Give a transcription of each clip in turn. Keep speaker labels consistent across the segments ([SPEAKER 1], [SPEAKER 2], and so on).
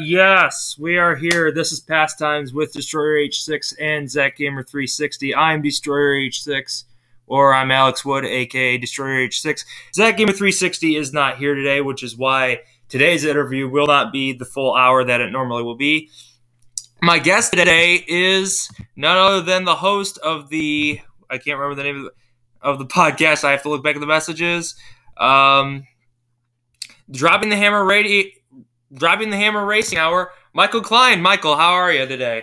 [SPEAKER 1] Yes, we are here. This is Pastimes with Destroyer H6 and Zach Gamer 360. I'm Destroyer H6, or I'm Alex Wood, aka Destroyer H6. Zach Gamer 360 is not here today, which is why today's interview will not be the full hour that it normally will be. My guest today is none other than the host of the I can't remember the name of the, of the podcast. I have to look back at the messages. Um, dropping the hammer radio Driving the Hammer Racing Hour, Michael Klein. Michael, how are you today?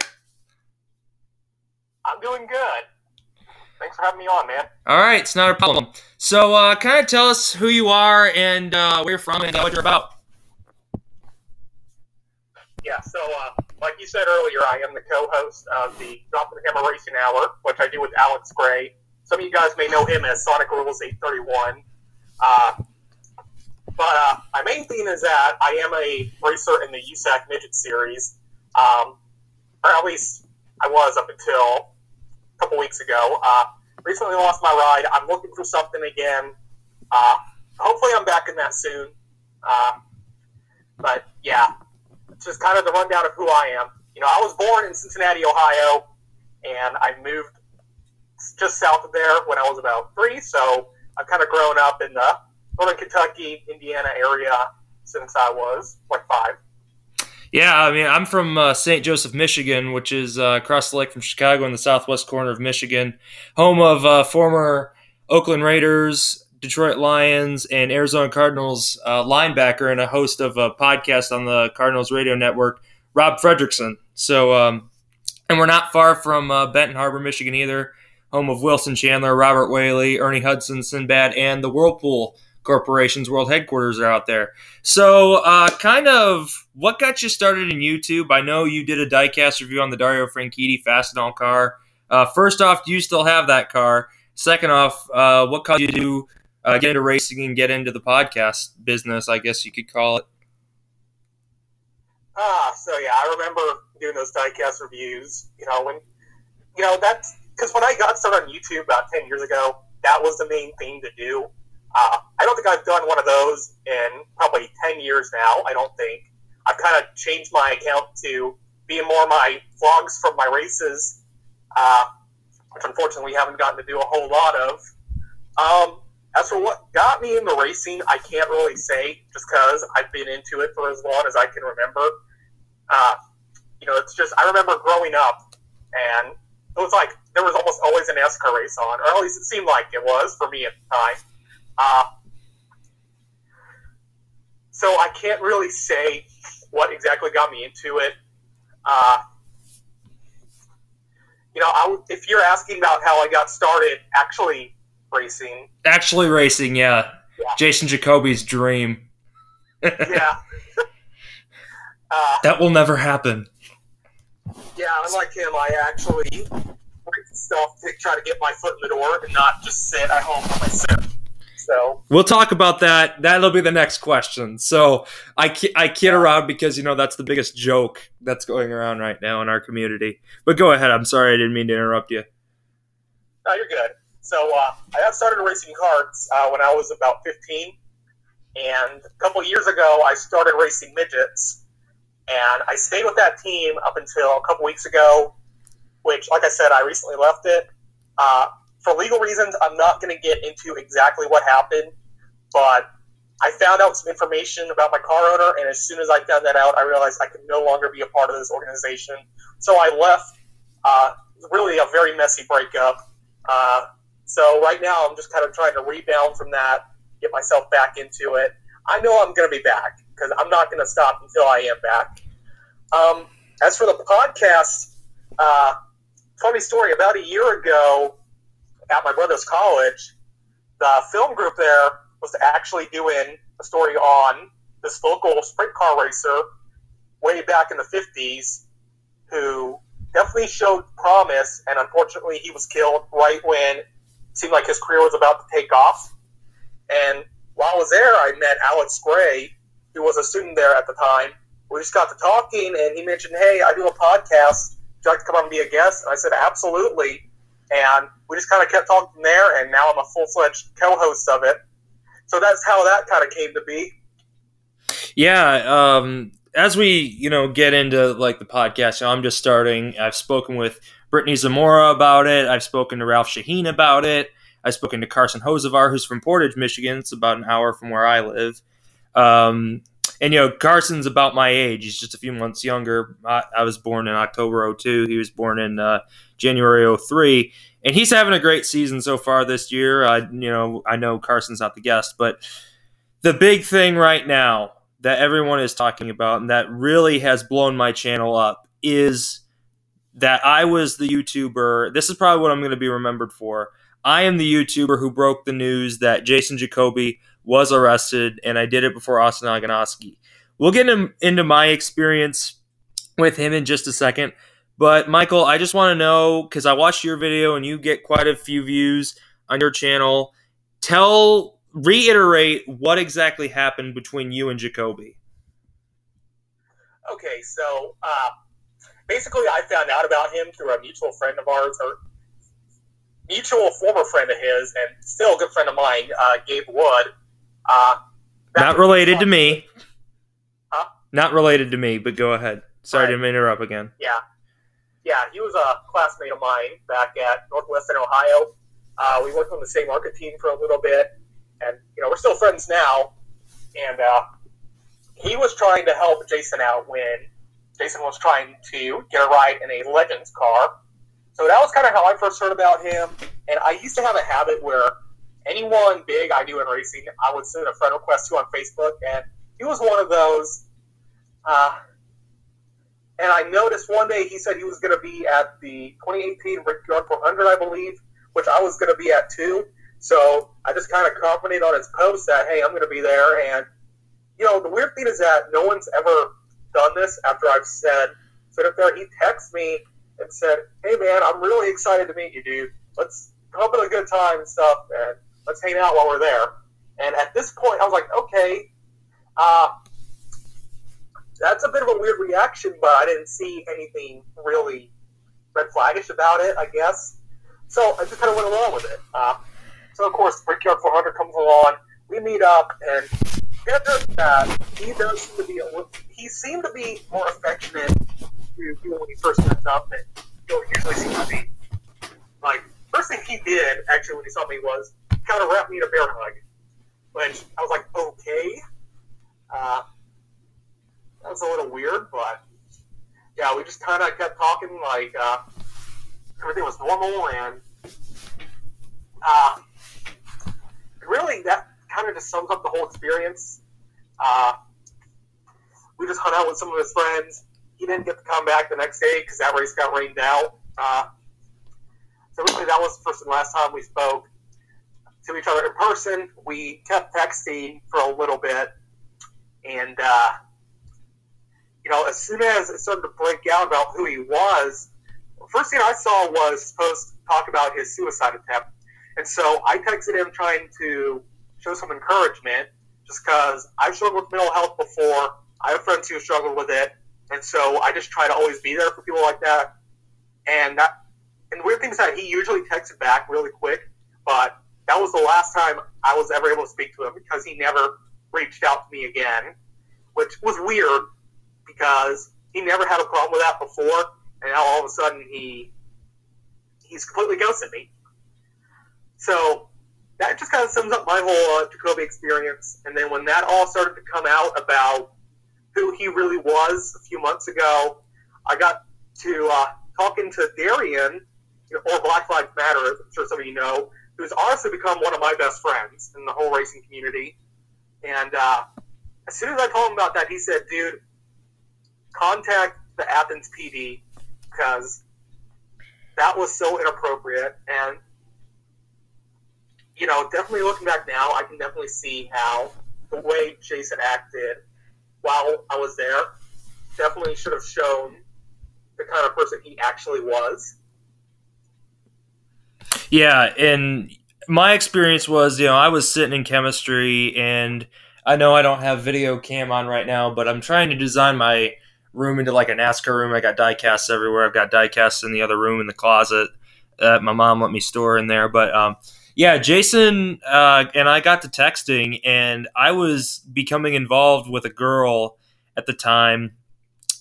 [SPEAKER 2] I'm doing good. Thanks for having me on, man.
[SPEAKER 1] All right, it's not a problem. So, uh, kind of tell us who you are and uh, where you're from and what you're about.
[SPEAKER 2] Yeah, so uh, like you said earlier, I am the co-host of the Drop the Hammer Racing Hour, which I do with Alex Gray. Some of you guys may know him as Sonic Rules 831. But uh, my main theme is that I am a racer in the USAC Midget Series, um, or at least I was up until a couple weeks ago. Uh, recently lost my ride. I'm looking for something again. Uh, hopefully, I'm back in that soon. Uh, but yeah, just kind of the rundown of who I am. You know, I was born in Cincinnati, Ohio, and I moved just south of there when I was about three. So I've kind of grown up in the northern Kentucky, Indiana area since I was like five.
[SPEAKER 1] Yeah, I mean, I'm from uh, St. Joseph, Michigan, which is uh, across the lake from Chicago in the southwest corner of Michigan, home of uh, former Oakland Raiders, Detroit Lions, and Arizona Cardinals uh, linebacker and a host of a podcast on the Cardinals radio network, Rob Fredrickson. So, um, and we're not far from uh, Benton Harbor, Michigan either, home of Wilson Chandler, Robert Whaley, Ernie Hudson, Sinbad, and the Whirlpool Corporation's world headquarters are out there. So, uh, kind of what got you started in YouTube? I know you did a diecast review on the Dario Franchitti Fastenal car. Uh, first off, do you still have that car? Second off, uh, what caused you to uh, get into racing and get into the podcast business? I guess you could call it.
[SPEAKER 2] Ah, so yeah, I remember doing those diecast reviews. You know when, you know that's because when I got started on YouTube about ten years ago, that was the main thing to do. Uh, I don't think I've done one of those in probably 10 years now. I don't think. I've kind of changed my account to being more my vlogs from my races, uh, which unfortunately we haven't gotten to do a whole lot of. Um, as for what got me into racing, I can't really say just because I've been into it for as long as I can remember. Uh, you know, it's just, I remember growing up and it was like there was almost always an NASCAR race on, or at least it seemed like it was for me at the time. Uh, so I can't really say what exactly got me into it. Uh, you know, I, if you're asking about how I got started actually racing,
[SPEAKER 1] actually racing, yeah, yeah. Jason Jacoby's dream.
[SPEAKER 2] yeah,
[SPEAKER 1] uh, that will never happen.
[SPEAKER 2] Yeah, unlike him, I actually stuff to try to get my foot in the door and not just sit at home by myself. So
[SPEAKER 1] we'll talk about that. That'll be the next question. So I I kid around because you know that's the biggest joke that's going around right now in our community. But go ahead. I'm sorry I didn't mean to interrupt you.
[SPEAKER 2] No, you're good. So uh, I got started racing karts uh, when I was about 15, and a couple years ago I started racing midgets, and I stayed with that team up until a couple weeks ago, which, like I said, I recently left it. Uh, for legal reasons, I'm not going to get into exactly what happened, but I found out some information about my car owner, and as soon as I found that out, I realized I could no longer be a part of this organization. So I left. Uh, really, a very messy breakup. Uh, so right now, I'm just kind of trying to rebound from that, get myself back into it. I know I'm going to be back because I'm not going to stop until I am back. Um, as for the podcast, uh, funny story. About a year ago, at my brother's college, the film group there was actually doing a story on this local sprint car racer way back in the 50s who definitely showed promise, and unfortunately, he was killed right when it seemed like his career was about to take off. And while I was there, I met Alex Gray, who was a student there at the time. We just got to talking, and he mentioned, Hey, I do a podcast. Would you like to come on and be a guest? And I said, Absolutely. And we just kind of kept talking there, and now I'm a full fledged co host of it. So that's how that kind of came to be.
[SPEAKER 1] Yeah, um, as we you know get into like the podcast, you know, I'm just starting. I've spoken with Brittany Zamora about it. I've spoken to Ralph Sheheen about it. I've spoken to Carson Hosevar, who's from Portage, Michigan. It's about an hour from where I live. Um, and you know, Carson's about my age. He's just a few months younger. I, I was born in October 02. He was born in uh, January 03. And he's having a great season so far this year. I, you know, I know Carson's not the guest, but the big thing right now that everyone is talking about and that really has blown my channel up is that I was the YouTuber. This is probably what I'm going to be remembered for. I am the YouTuber who broke the news that Jason Jacoby was arrested, and I did it before Austin Oganoski. We'll get in, into my experience with him in just a second. But Michael, I just want to know because I watched your video and you get quite a few views on your channel. Tell, reiterate what exactly happened between you and Jacoby.
[SPEAKER 2] Okay, so uh, basically, I found out about him through a mutual friend of ours, or mutual former friend of his, and still a good friend of mine, uh, Gabe Wood. Uh,
[SPEAKER 1] Not related to me. Huh? Not related to me, but go ahead. Sorry right. to interrupt again.
[SPEAKER 2] Yeah yeah, he was a classmate of mine back at Northwestern Ohio. Uh, we worked on the same market team for a little bit, and you know we're still friends now. And uh, he was trying to help Jason out when Jason was trying to get a ride in a Legends car. So that was kind of how I first heard about him. And I used to have a habit where anyone big I knew in racing, I would send a friend request to on Facebook, and he was one of those. Uh, and I noticed one day he said he was going to be at the 2018 Brickyard 400, I believe, which I was going to be at too. So I just kind of commented on his post that, hey, I'm going to be there. And, you know, the weird thing is that no one's ever done this after I've said, sit up there. He texted me and said, hey, man, I'm really excited to meet you, dude. Let's come up with a good time and stuff, and let's hang out while we're there. And at this point, I was like, okay, uh, that's a bit of a weird reaction, but I didn't see anything really red flaggish about it, I guess. So I just kind of went along with it. Uh, so of course, Brickyard 400 comes along. We meet up, and get that he does seem to be a, he seemed to be more affectionate to you when he first met up than he usually seems to be. Like first thing he did actually when he saw me was kind of wrap me in a bear hug, which I was like, okay. Uh, that was a little weird, but yeah, we just kind of kept talking like uh, everything was normal, and uh, really that kind of just sums up the whole experience. Uh, we just hung out with some of his friends. He didn't get to come back the next day because that race got rained out. Uh, so really, that was the first and last time we spoke to each other in person. We kept texting for a little bit, and uh, you know, as soon as it started to break out about who he was, first thing I saw was post talk about his suicide attempt. And so I texted him trying to show some encouragement just because I've struggled with mental health before. I have friends who struggle with it. And so I just try to always be there for people like that. And that, and the weird thing is that he usually texted back really quick, but that was the last time I was ever able to speak to him because he never reached out to me again, which was weird because he never had a problem with that before, and now all of a sudden he he's completely ghosted me. So that just kind of sums up my whole uh, Jacoby experience. And then when that all started to come out about who he really was a few months ago, I got to uh, talking to Darian, or Black Lives Matter, I'm sure some of you know, who's honestly become one of my best friends in the whole racing community. And uh, as soon as I told him about that, he said, "Dude, contact the Athens PD because that was so inappropriate. And, you know, definitely looking back now, I can definitely see how the way Jason acted while I was there definitely should have shown the kind of person he actually was.
[SPEAKER 1] Yeah, and my experience was, you know, I was sitting in chemistry and I know I don't have video cam on right now, but I'm trying to design my room into like a NASCAR room. I got die casts everywhere. I've got die casts in the other room in the closet that my mom let me store in there. But um, yeah, Jason uh, and I got to texting, and I was becoming involved with a girl at the time.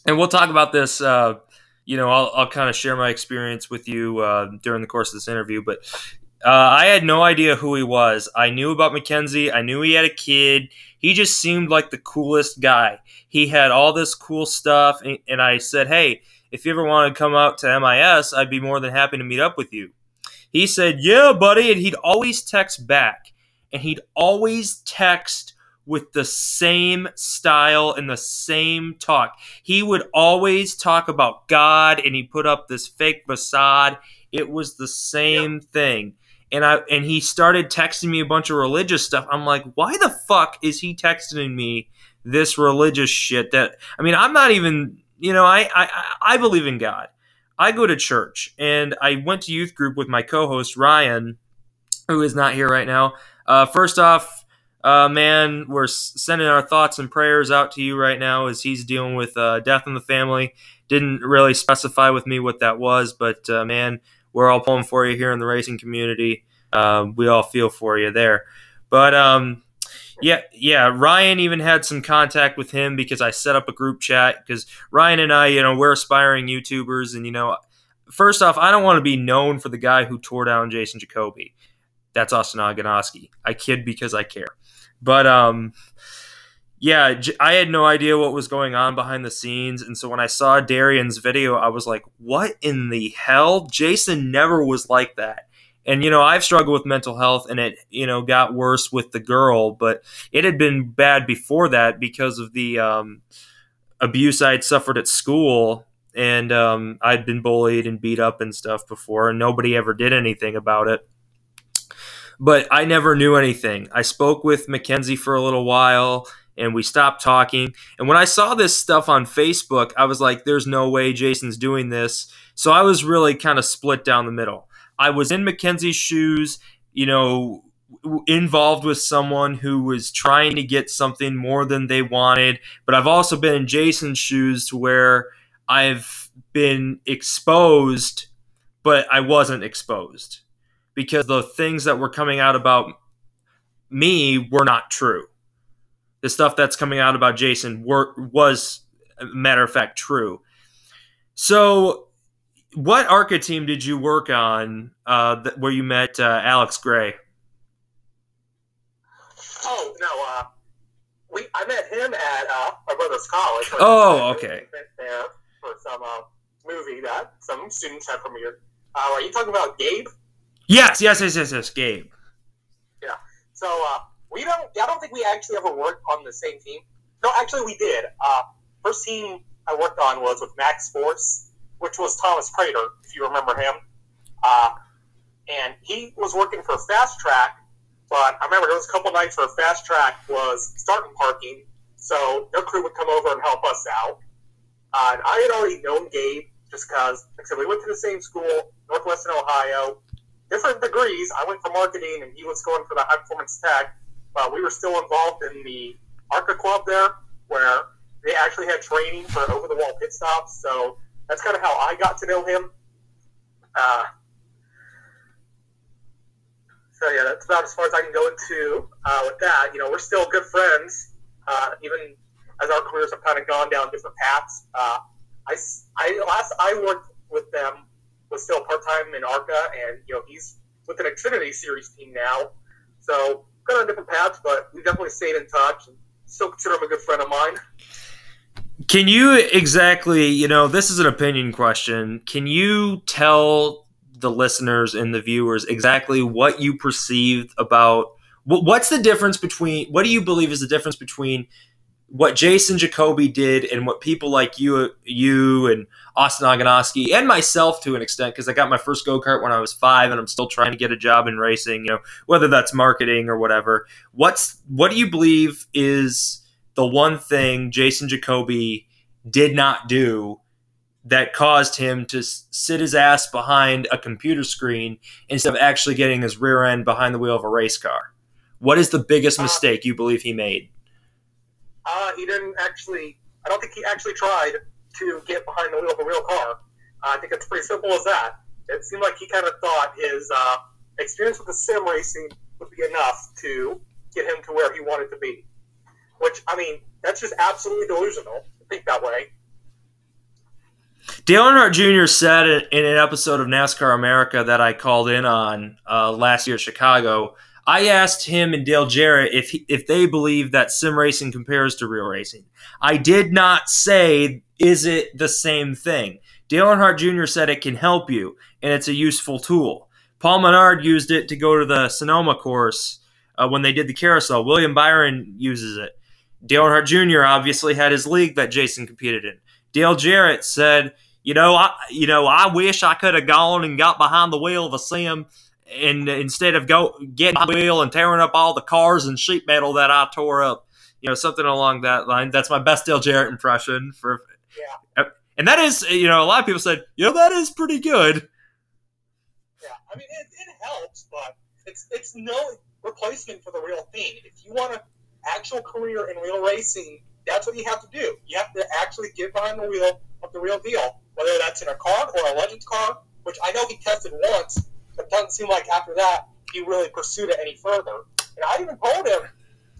[SPEAKER 1] And we'll talk about this. Uh, you know, I'll, I'll kind of share my experience with you uh, during the course of this interview. But uh, I had no idea who he was. I knew about Mackenzie. I knew he had a kid. He just seemed like the coolest guy. He had all this cool stuff. And, and I said, hey, if you ever want to come out to MIS, I'd be more than happy to meet up with you. He said, yeah, buddy. And he'd always text back. And he'd always text with the same style and the same talk. He would always talk about God and he put up this fake facade. It was the same yep. thing and I and he started texting me a bunch of religious stuff. I'm like, why the fuck is he texting me this religious shit? That I mean, I'm not even you know, I I, I believe in God. I go to church, and I went to youth group with my co-host Ryan, who is not here right now. Uh, first off, uh, man, we're sending our thoughts and prayers out to you right now as he's dealing with uh, death in the family. Didn't really specify with me what that was, but uh, man, we're all pulling for you here in the racing community. Um, we all feel for you there. But um, yeah, yeah. Ryan even had some contact with him because I set up a group chat because Ryan and I, you know, we're aspiring YouTubers, and you know, first off, I don't want to be known for the guy who tore down Jason Jacoby. That's Austin Oganoski. I kid because I care. But um, yeah, I had no idea what was going on behind the scenes. And so when I saw Darian's video, I was like, what in the hell? Jason never was like that. And, you know, I've struggled with mental health and it, you know, got worse with the girl, but it had been bad before that because of the um, abuse I had suffered at school. And um, I'd been bullied and beat up and stuff before, and nobody ever did anything about it but I never knew anything. I spoke with Mackenzie for a little while and we stopped talking. And when I saw this stuff on Facebook, I was like, there's no way Jason's doing this. So I was really kind of split down the middle. I was in Mackenzie's shoes, you know, involved with someone who was trying to get something more than they wanted. But I've also been in Jason's shoes to where I've been exposed, but I wasn't exposed because the things that were coming out about me were not true the stuff that's coming out about Jason were, was, matter of fact, true. So, what ARCA team did you work on uh, that, where you met uh, Alex Gray?
[SPEAKER 2] Oh no, uh, we I met him at uh, my brother's college.
[SPEAKER 1] Oh, okay.
[SPEAKER 2] There for some uh, movie that some students had premiered. Uh, are you talking about Gabe?
[SPEAKER 1] Yes, yes, yes, yes, yes, Gabe.
[SPEAKER 2] Yeah. So uh, we don't. I don't think we actually ever worked on the same team. No, actually, we did. Uh, first team I worked on was with Max Force, which was Thomas Praytor, if you remember him. Uh, and he was working for Fast Track, but I remember there was a couple nights where Fast Track was starting parking, so their crew would come over and help us out. Uh, and I had already known Gabe just because, like I said, we went to the same school, Northwestern Ohio, different degrees. I went for marketing, and he was going for the high performance tech. Uh, we were still involved in the ARCA Club there, where they actually had training for over the wall pit stops. So that's kind of how I got to know him. Uh, so yeah, that's about as far as I can go into uh, with that. You know, we're still good friends, uh, even as our careers have kind of gone down different paths. Uh, I, I last I worked with them was still part time in ARCA, and you know he's with an Xfinity Series team now. So kind of different paths, but we definitely stayed in touch and still consider him a good friend of mine.
[SPEAKER 1] Can you exactly, you know, this is an opinion question. Can you tell the listeners and the viewers exactly what you perceived about what's the difference between what do you believe is the difference between what Jason Jacoby did and what people like you, you and Austin Oganoski and myself to an extent, because I got my first go kart when I was five, and I'm still trying to get a job in racing. You know, whether that's marketing or whatever. What's what do you believe is the one thing Jason Jacoby did not do that caused him to sit his ass behind a computer screen instead of actually getting his rear end behind the wheel of a race car? What is the biggest uh, mistake you believe he made?
[SPEAKER 2] Uh, he didn't actually. I don't think he actually tried to get behind the wheel of a real car. Uh, I think it's pretty simple as that. It seemed like he kind of thought his uh, experience with the sim racing would be enough to get him to where he wanted to be. Which I mean, that's just absolutely delusional to think that way.
[SPEAKER 1] Dale Earnhardt Jr. said in an episode of NASCAR America that I called in on uh, last year at Chicago. I asked him and Dale Jarrett if he, if they believe that sim racing compares to real racing. I did not say is it the same thing. Dale Earnhardt Jr. said it can help you and it's a useful tool. Paul Menard used it to go to the Sonoma course uh, when they did the carousel. William Byron uses it. Dale Earnhardt Jr. obviously had his league that Jason competed in. Dale Jarrett said, "You know, I you know I wish I could have gone and got behind the wheel of a sim." And instead of go getting the wheel and tearing up all the cars and sheet metal that I tore up, you know, something along that line. That's my best Dale Jarrett impression for.
[SPEAKER 2] Yeah.
[SPEAKER 1] And that is, you know, a lot of people said, you know, that is pretty good.
[SPEAKER 2] Yeah, I mean, it, it helps, but it's it's no replacement for the real thing. If you want an actual career in real racing, that's what you have to do. You have to actually get behind the wheel of the real deal, whether that's in a car or a Legends car, which I know he tested once, but it doesn't seem like after that he really pursued it any further. And I even told him,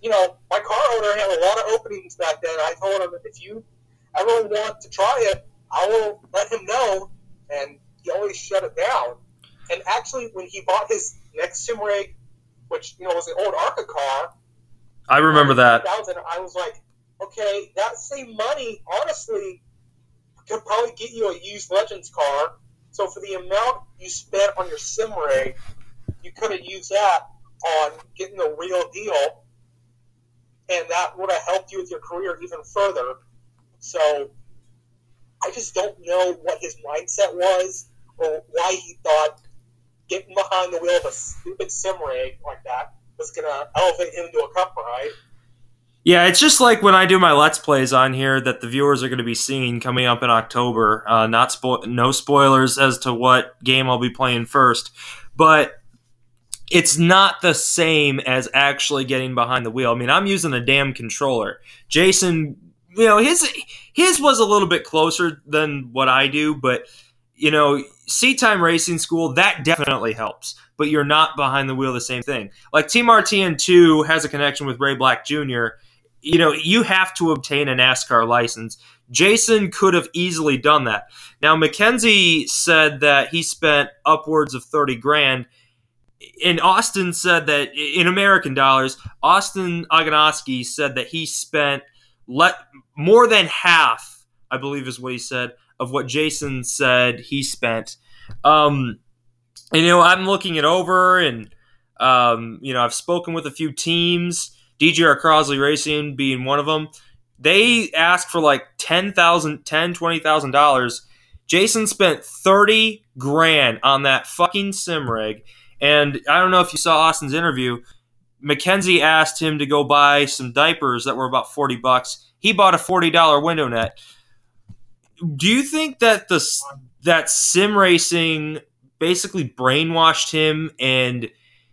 [SPEAKER 2] you know, my car owner had a lot of openings back then. I told him if you ever want to try it, I will let him know. And he always shut it down. And actually, when he bought his next sim rig, which you know was an old ARCA car,
[SPEAKER 1] I remember that.
[SPEAKER 2] 2000, I was like, okay, that same money, honestly, could probably get you a used Legends car. So for the amount you spent on your sim rig, you could have used that on getting the real deal, and that would have helped you with your career even further. So I just don't know what his mindset was or why he thought getting behind the wheel of a stupid sim rig like that was going to elevate him to a cup ride.
[SPEAKER 1] Yeah, it's just like when I do my let's plays on here that the viewers are going to be seeing coming up in October. Uh, not spo- no spoilers as to what game I'll be playing first, but it's not the same as actually getting behind the wheel. I mean, I'm using a damn controller. Jason, you know, his his was a little bit closer than what I do, but you know, seat time racing school that definitely helps. But you're not behind the wheel the same thing. Like Team RTN two has a connection with Ray Black Jr. You know, you have to obtain a NASCAR license. Jason could have easily done that. Now, Mackenzie said that he spent upwards of 30 grand and Austin said that in American dollars, Austin Aganoski said that he spent let more than half, I believe is what he said, of what Jason said he spent. Um, you know, I'm looking it over, and um, you know, I've spoken with a few teams, DGR Crosley Racing being one of them. They asked for like ten thousand, ten, twenty thousand dollars. Jason spent thirty grand on that fucking sim rig and I don't know if you saw Austin's interview. Mackenzie asked him to go buy some diapers that were about 40 bucks. He bought a $40 window net. Do you think that the that sim racing basically brainwashed him and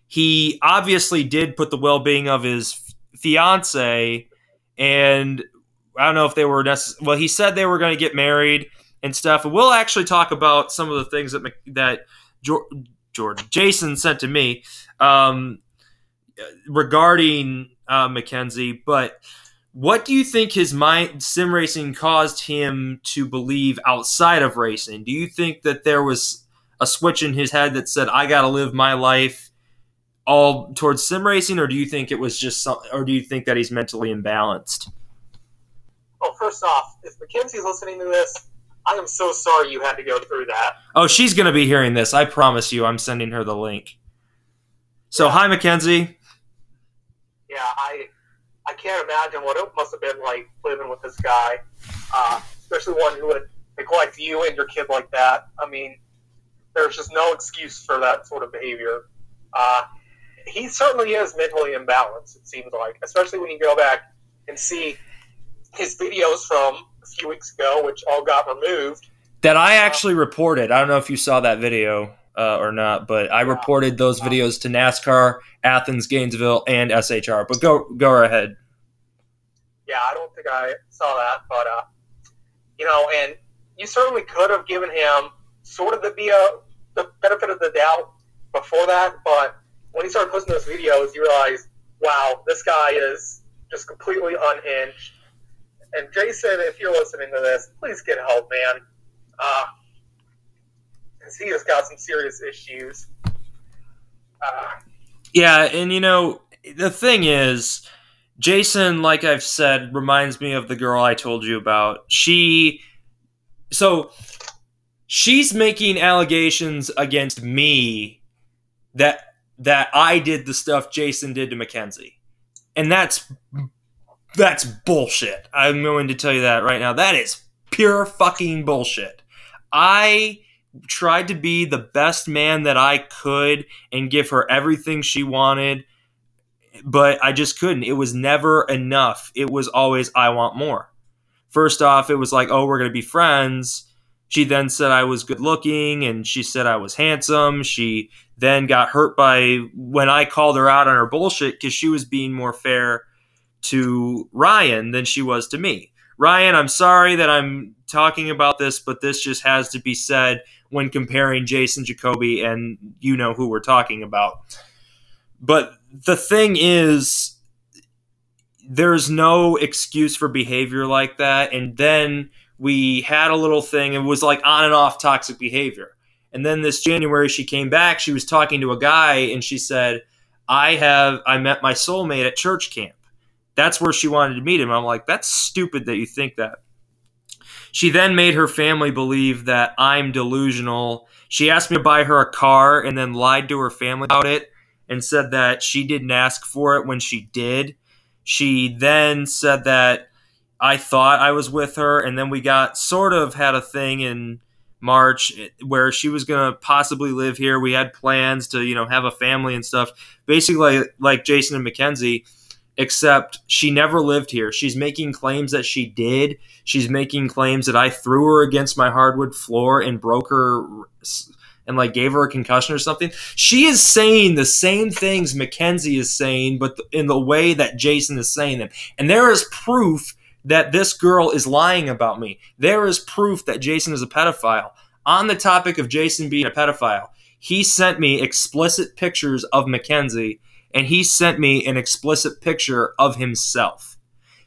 [SPEAKER 1] he obviously did put the well-being of his fiance and I don't know if they were necess- well he said they were going to get married and stuff. And we'll actually talk about some of the things that that Jordan Jason sent to me um, regarding uh, Mackenzie. But what do you think his mind sim racing caused him to believe outside of racing? Do you think that there was a switch in his head that said, "I got to live my life"? All towards sim racing, or do you think it was just some, or do you think that he's mentally imbalanced?
[SPEAKER 2] Well, first off, if Mackenzie's listening to this, I am so sorry you had to go through that.
[SPEAKER 1] Oh, she's going to be hearing this. I promise you. I'm sending her the link. So, hi, Mackenzie.
[SPEAKER 2] Yeah, I I can't imagine what it must have been like living with this guy, uh, especially one who would neglect you and your kid like that. I mean, there's just no excuse for that sort of behavior. Uh, he certainly is mentally imbalanced. It seems like, especially when you go back and see his videos from a few weeks ago, which all got removed.
[SPEAKER 1] That I actually reported. I don't know if you saw that video uh, or not, but I reported those videos to NASCAR, Athens, Gainesville, and SHR. But go go ahead.
[SPEAKER 2] Yeah, I don't think I saw that, but uh, you know, and you certainly could have given him sort of the be the benefit of the doubt before that, but when he started posting those videos, you realize, wow, this guy is just completely unhinged. and Jason, if you're listening to this, please get help, man. Uh, he has got some serious issues. Uh,
[SPEAKER 1] yeah, and you know, the thing is, Jason, like I've said, reminds me of the girl I told you about. She, so she's making allegations against me that that I did the stuff Jason did to Mackenzie, and that's that's bullshit. I'm going to tell you that right now. That is pure fucking bullshit. I tried to be the best man that I could and give her everything she wanted, but I just couldn't. It was never enough. It was always, I want more. First off, it was like, oh, we're going to be friends. She then said I was good looking and she said I was handsome. She then got hurt by when I called her out on her bullshit because she was being more fair to Ryan than she was to me. Ryan, I'm sorry that I'm talking about this, but this just has to be said when comparing Jason Jacoby and you know who we're talking about. But the thing is, there's no excuse for behavior like that. And then we had a little thing, it was like on and off toxic behavior. And then this January, she came back. She was talking to a guy, and she said, "I have I met my soulmate at church camp." That's where she wanted to meet him. I'm like, that's stupid that you think that. She then made her family believe that I'm delusional. She asked me to buy her a car and then lied to her family about it and said that she didn't ask for it when she did. She then said that I thought I was with her, and then we got sort of had a thing in March eh, where she was going to possibly live here. We had plans to, you know, have a family and stuff. Basically, like Jason and Mackenzie except she never lived here. She's making claims that she did. She's making claims that I threw her against my hardwood floor and broke her and like gave her a concussion or something. She is saying the same things Mackenzie is saying, but in the way that Jason is saying them. And there is proof that this girl is lying about me. There is proof that Jason is a pedophile. On the topic of Jason being a pedophile, he sent me explicit pictures of Mackenzie and he sent me an explicit picture of himself.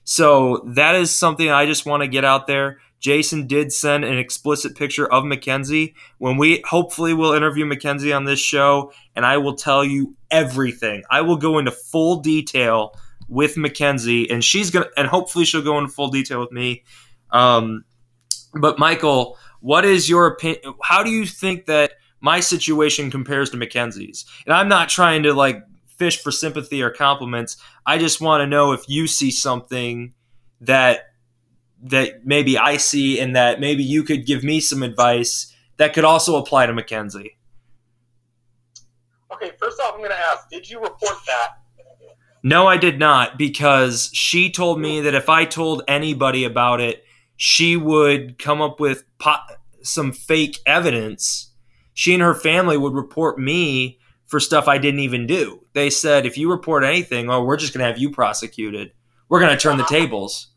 [SPEAKER 1] So that is something I just want to get out there. Jason did send an explicit picture of Mackenzie. When we hopefully will interview Mackenzie on this show, and I will tell you everything. I will go into full detail with Mackenzie, and she's gonna, and hopefully she'll go into full detail with me. Um, but Michael, what is your opinion? How do you think that my situation compares to Mackenzie's? And I'm not trying to like fish for sympathy or compliments. I just want to know if you see something that that maybe I see and that maybe you could give me some advice that could also apply to Mackenzie.
[SPEAKER 2] Okay, first off, I'm going to ask, did you report that?
[SPEAKER 1] No, I did not because she told me that if I told anybody about it, she would come up with some fake evidence. She and her family would report me for stuff I didn't even do. They said, if you report anything, oh, we're just going to have you prosecuted. We're going to turn the tables.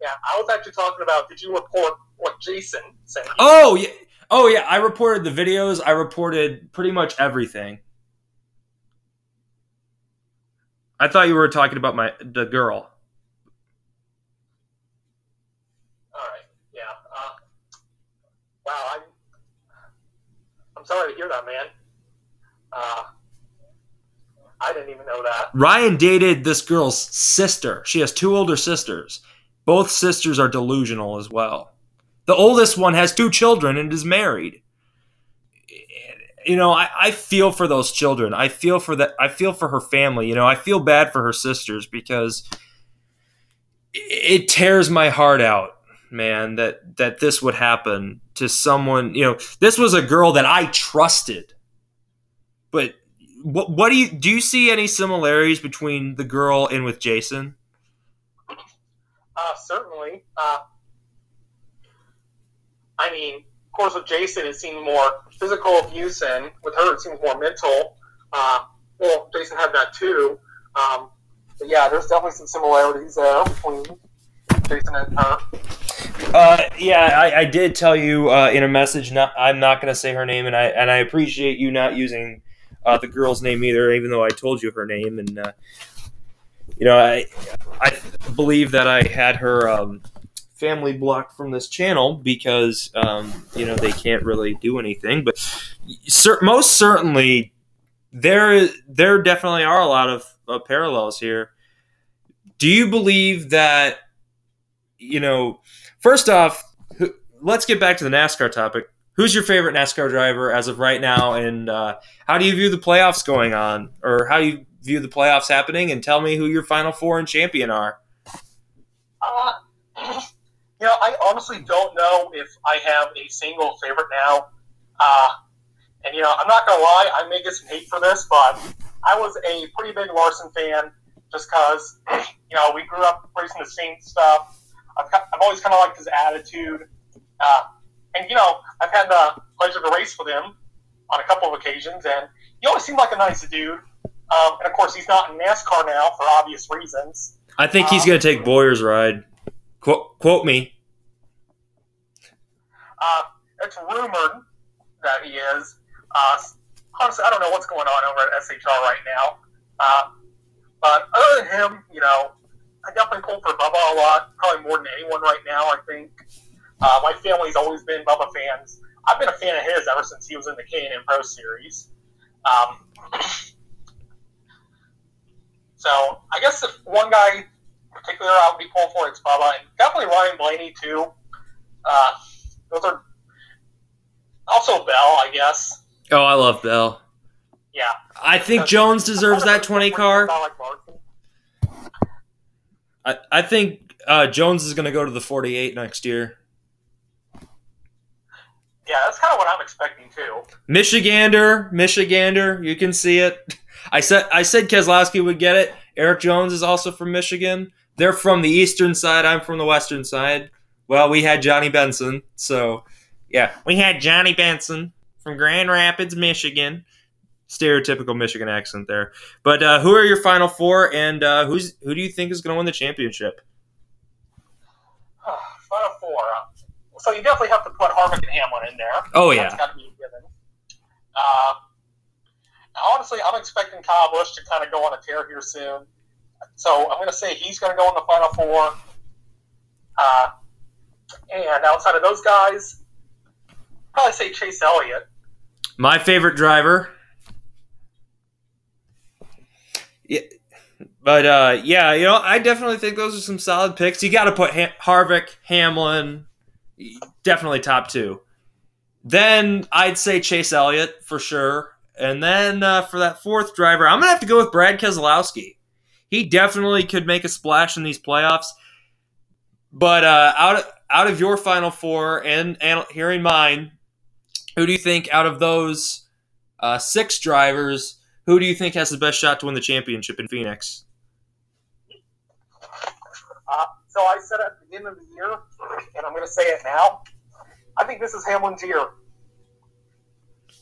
[SPEAKER 2] Yeah, I was actually talking about. Did you report what Jason said?
[SPEAKER 1] Oh yeah, oh yeah. I reported the videos. I reported pretty much everything. I thought you were talking about my the girl.
[SPEAKER 2] All right. Yeah. Uh, wow. I'm. I'm sorry to hear that, man. Uh, I didn't even know that.
[SPEAKER 1] Ryan dated this girl's sister. She has two older sisters. Both sisters are delusional as well. The oldest one has two children and is married. You know, I, I feel for those children. I feel for that. I feel for her family. You know, I feel bad for her sisters because it tears my heart out, man. That that this would happen to someone. You know, this was a girl that I trusted but what what do you do? You see any similarities between the girl and with Jason?
[SPEAKER 2] Uh, certainly. Uh, I mean, course, with Jason, it seemed more physical abuse, and with her, it seems more mental. Uh, well, Jason had that too. Um, but yeah, there's definitely some similarities there between Jason and her.
[SPEAKER 1] Uh, yeah, I, I, did tell you uh, in a message. Not, I'm not going to say her name, and I and I appreciate you not using uh, the girl's name either, even though I told you her name. And uh, you know, I I believe that I had her um, family blocked from this channel because um, you know they can't really do anything. But cer- most certainly, there there definitely are a lot of parallels here. Do you believe that you know? First off, who, let's get back to the NASCAR topic. Who's your favorite NASCAR driver as of right now, and uh, how do you view the playoffs going on, or how do you view the playoffs happening? And tell me who your final four and champion are.
[SPEAKER 2] Uh, you know, I honestly don't know if I have a single favorite now. Uh, and you know, I'm not gonna lie, I may get some hate for this, but I was a pretty big Larson fan just because you know we grew up racing the same stuff. I've, I've always kind of liked his attitude. Uh, and you know, I've had the pleasure to race with him on a couple of occasions, and he always seemed like a nice dude. Um, and of course, he's not in NASCAR now for obvious reasons.
[SPEAKER 1] I think he's
[SPEAKER 2] Um,
[SPEAKER 1] going to take Bowyer's ride. Quote, quote me.
[SPEAKER 2] Uh, it's rumored that he is. Uh, honestly, I don't know what's going on over at SHR right now. Uh, but other than him, you know, I definitely pull for Bubba a lot, probably more than anyone right now, I think. Uh, my family's always been Bubba fans. I've been a fan of his ever since he was in the K&N Pro Series. Um, so I guess if one guy particular I would be pulling for, it's Bubba, and definitely Ryan Blaney too. Uh, those are also Bell, I guess.
[SPEAKER 1] Oh, I love Bell.
[SPEAKER 2] Yeah.
[SPEAKER 1] I think Jones deserves that 20 car.
[SPEAKER 2] Not like Larson.
[SPEAKER 1] I, I think uh, Jones is going to go to the 48 next year.
[SPEAKER 2] Yeah, that's kind of what I'm expecting too.
[SPEAKER 1] Michigander, Michigander, you can see it. I said I said Keselowski would get it. Eric Jones is also from Michigan. They're from the eastern side. I'm from the western side. Well, we had Johnny Benson, so yeah, we had Johnny Benson from Grand Rapids, Michigan. Stereotypical Michigan accent there. But uh, who are your final four, and uh, who's who do you think is going to win the championship?
[SPEAKER 2] Final four. uh, So you definitely have to put Harvick and Hamlin in there.
[SPEAKER 1] Oh
[SPEAKER 2] That's
[SPEAKER 1] yeah,
[SPEAKER 2] got to be a given. Uh, honestly, I'm expecting Kyle Busch to kind of go on a tear here soon. So I'm going to say he's going to go in the final four. Uh, and outside of those guys, probably say Chase Elliott.
[SPEAKER 1] my favorite driver. Yeah, but uh, yeah, you know, I definitely think those are some solid picks. You got to put ha- Harvick, Hamlin, definitely top two. Then I'd say Chase Elliott for sure, and then uh, for that fourth driver, I'm gonna have to go with Brad Keselowski. He definitely could make a splash in these playoffs. But uh, out of, out of your final four and, and hearing mine, who do you think out of those uh, six drivers, who do you think has the best shot to win the championship in Phoenix?
[SPEAKER 2] Uh, so I said at the beginning of the year, and I'm going to say it now. I think this is Hamlin's year.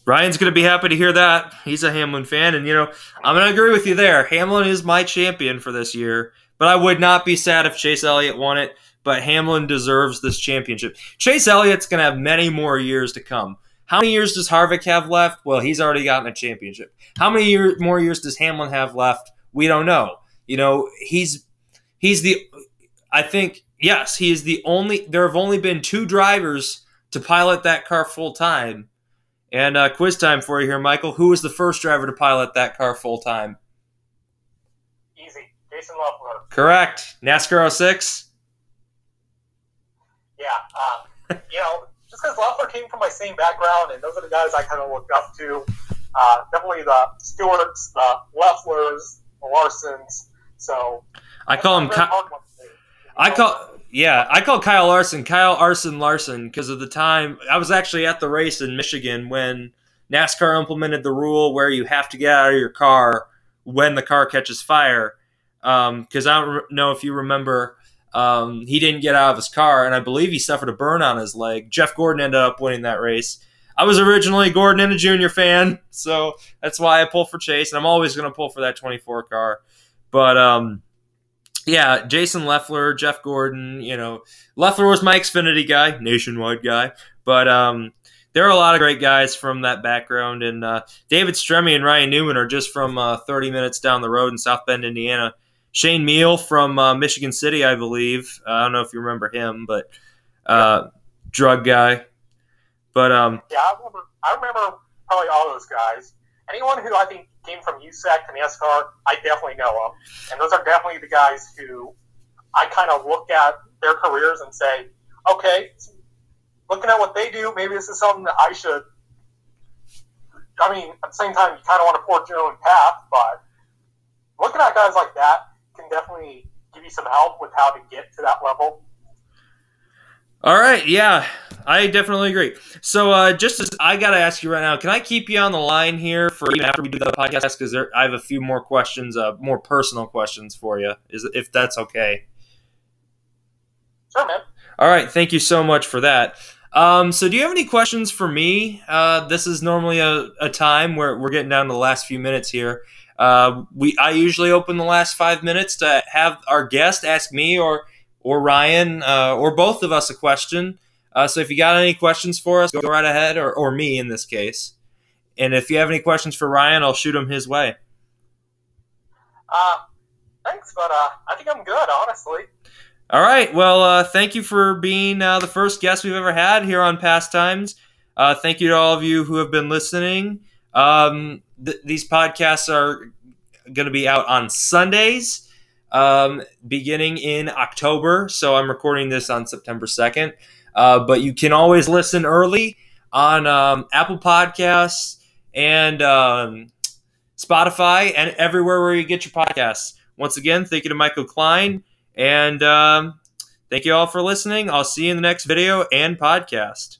[SPEAKER 1] Ryan's going to be happy to hear that. He's a Hamlin fan, and you know I'm going to agree with you there. Hamlin is my champion for this year, but I would not be sad if Chase Elliott won it. But Hamlin deserves this championship. Chase Elliott's going to have many more years to come. How many years does Harvick have left? Well, he's already gotten a championship. How many year, more years does Hamlin have left? We don't know. You know, he's he's the. I think yes, he is the only. There have only been two drivers to pilot that car full time. And uh, quiz time for you here, Michael. Who was the first driver to pilot that car full time?
[SPEAKER 2] Easy. Jason Leffler.
[SPEAKER 1] Correct. NASCAR 06.
[SPEAKER 2] Yeah. Uh, you know, just because Loeffler came from my same background, and those are the guys I kind of looked up to. Uh, definitely the Stewarts, the Lefflers, the Larsons. So
[SPEAKER 1] I call him.
[SPEAKER 2] That's a very
[SPEAKER 1] Ky-
[SPEAKER 2] hard one to say.
[SPEAKER 1] I call. Yeah, I call Kyle Larson Kyle Arson Larson because of the time I was actually at the race in Michigan when NASCAR implemented the rule where you have to get out of your car when the car catches fire. Because I don't re- know if you remember, um, he didn't get out of his car, and I believe he suffered a burn on his leg. Jeff Gordon ended up winning that race. I was originally Gordon and a Junior fan, so that's why I pull for Chase, and I'm always going to pull for that 24 car. But um, yeah, Jason Leffler, Jeff Gordon, you know, Leffler was my Xfinity guy, nationwide guy. But um, there are a lot of great guys from that background. And uh, David Stremme and Ryan Newman are just from uh, 30 minutes down the road in South Bend, Indiana. Shane Hmiel from uh, Michigan City, I believe. Uh, I don't know if you remember him, but uh, drug guy. But um,
[SPEAKER 2] yeah, I remember. I remember probably all those guys. Anyone who I think came from USAC to NASCAR, I definitely know them, and those are definitely the guys who I kind of look at their careers and say, okay, looking at what they do, maybe this is something that I should. I mean, at the same time, you kind of want to forge your own path, but looking at guys like that can definitely give you some help with how to get to that level.
[SPEAKER 1] All right, yeah, I definitely agree. So, uh, just as I got to ask you right now, can I keep you on the line here for even after we do the podcast? Because I have a few more questions, uh, more personal questions for you, is if that's okay.
[SPEAKER 2] Sure, man.
[SPEAKER 1] All right, thank you so much for that. Um, so, do you have any questions for me? Uh, this is normally a, a time where we're getting down to the last few minutes here. Uh, we I usually open the last five minutes to have our guest ask me or or Ryan uh, or both of us a question. Uh, so if you got any questions for us, go right ahead, or, or me in this case. And if you have any questions for Ryan, I'll shoot them his way.
[SPEAKER 2] Uh, thanks, but uh, I think I'm good, honestly.
[SPEAKER 1] All right. Well, uh, thank you for being uh, the first guest we've ever had here on Pastimes. Uh, thank you to all of you who have been listening. Um, th- these podcasts are going to be out on Sundays, um, beginning in October. So I'm recording this on September 2nd. Uh, but you can always listen early on um, Apple Podcasts and um, Spotify and everywhere where you get your podcasts. Once again, thank you to Michael Klein. And um, thank you all for listening. I'll see you in the next video and podcast.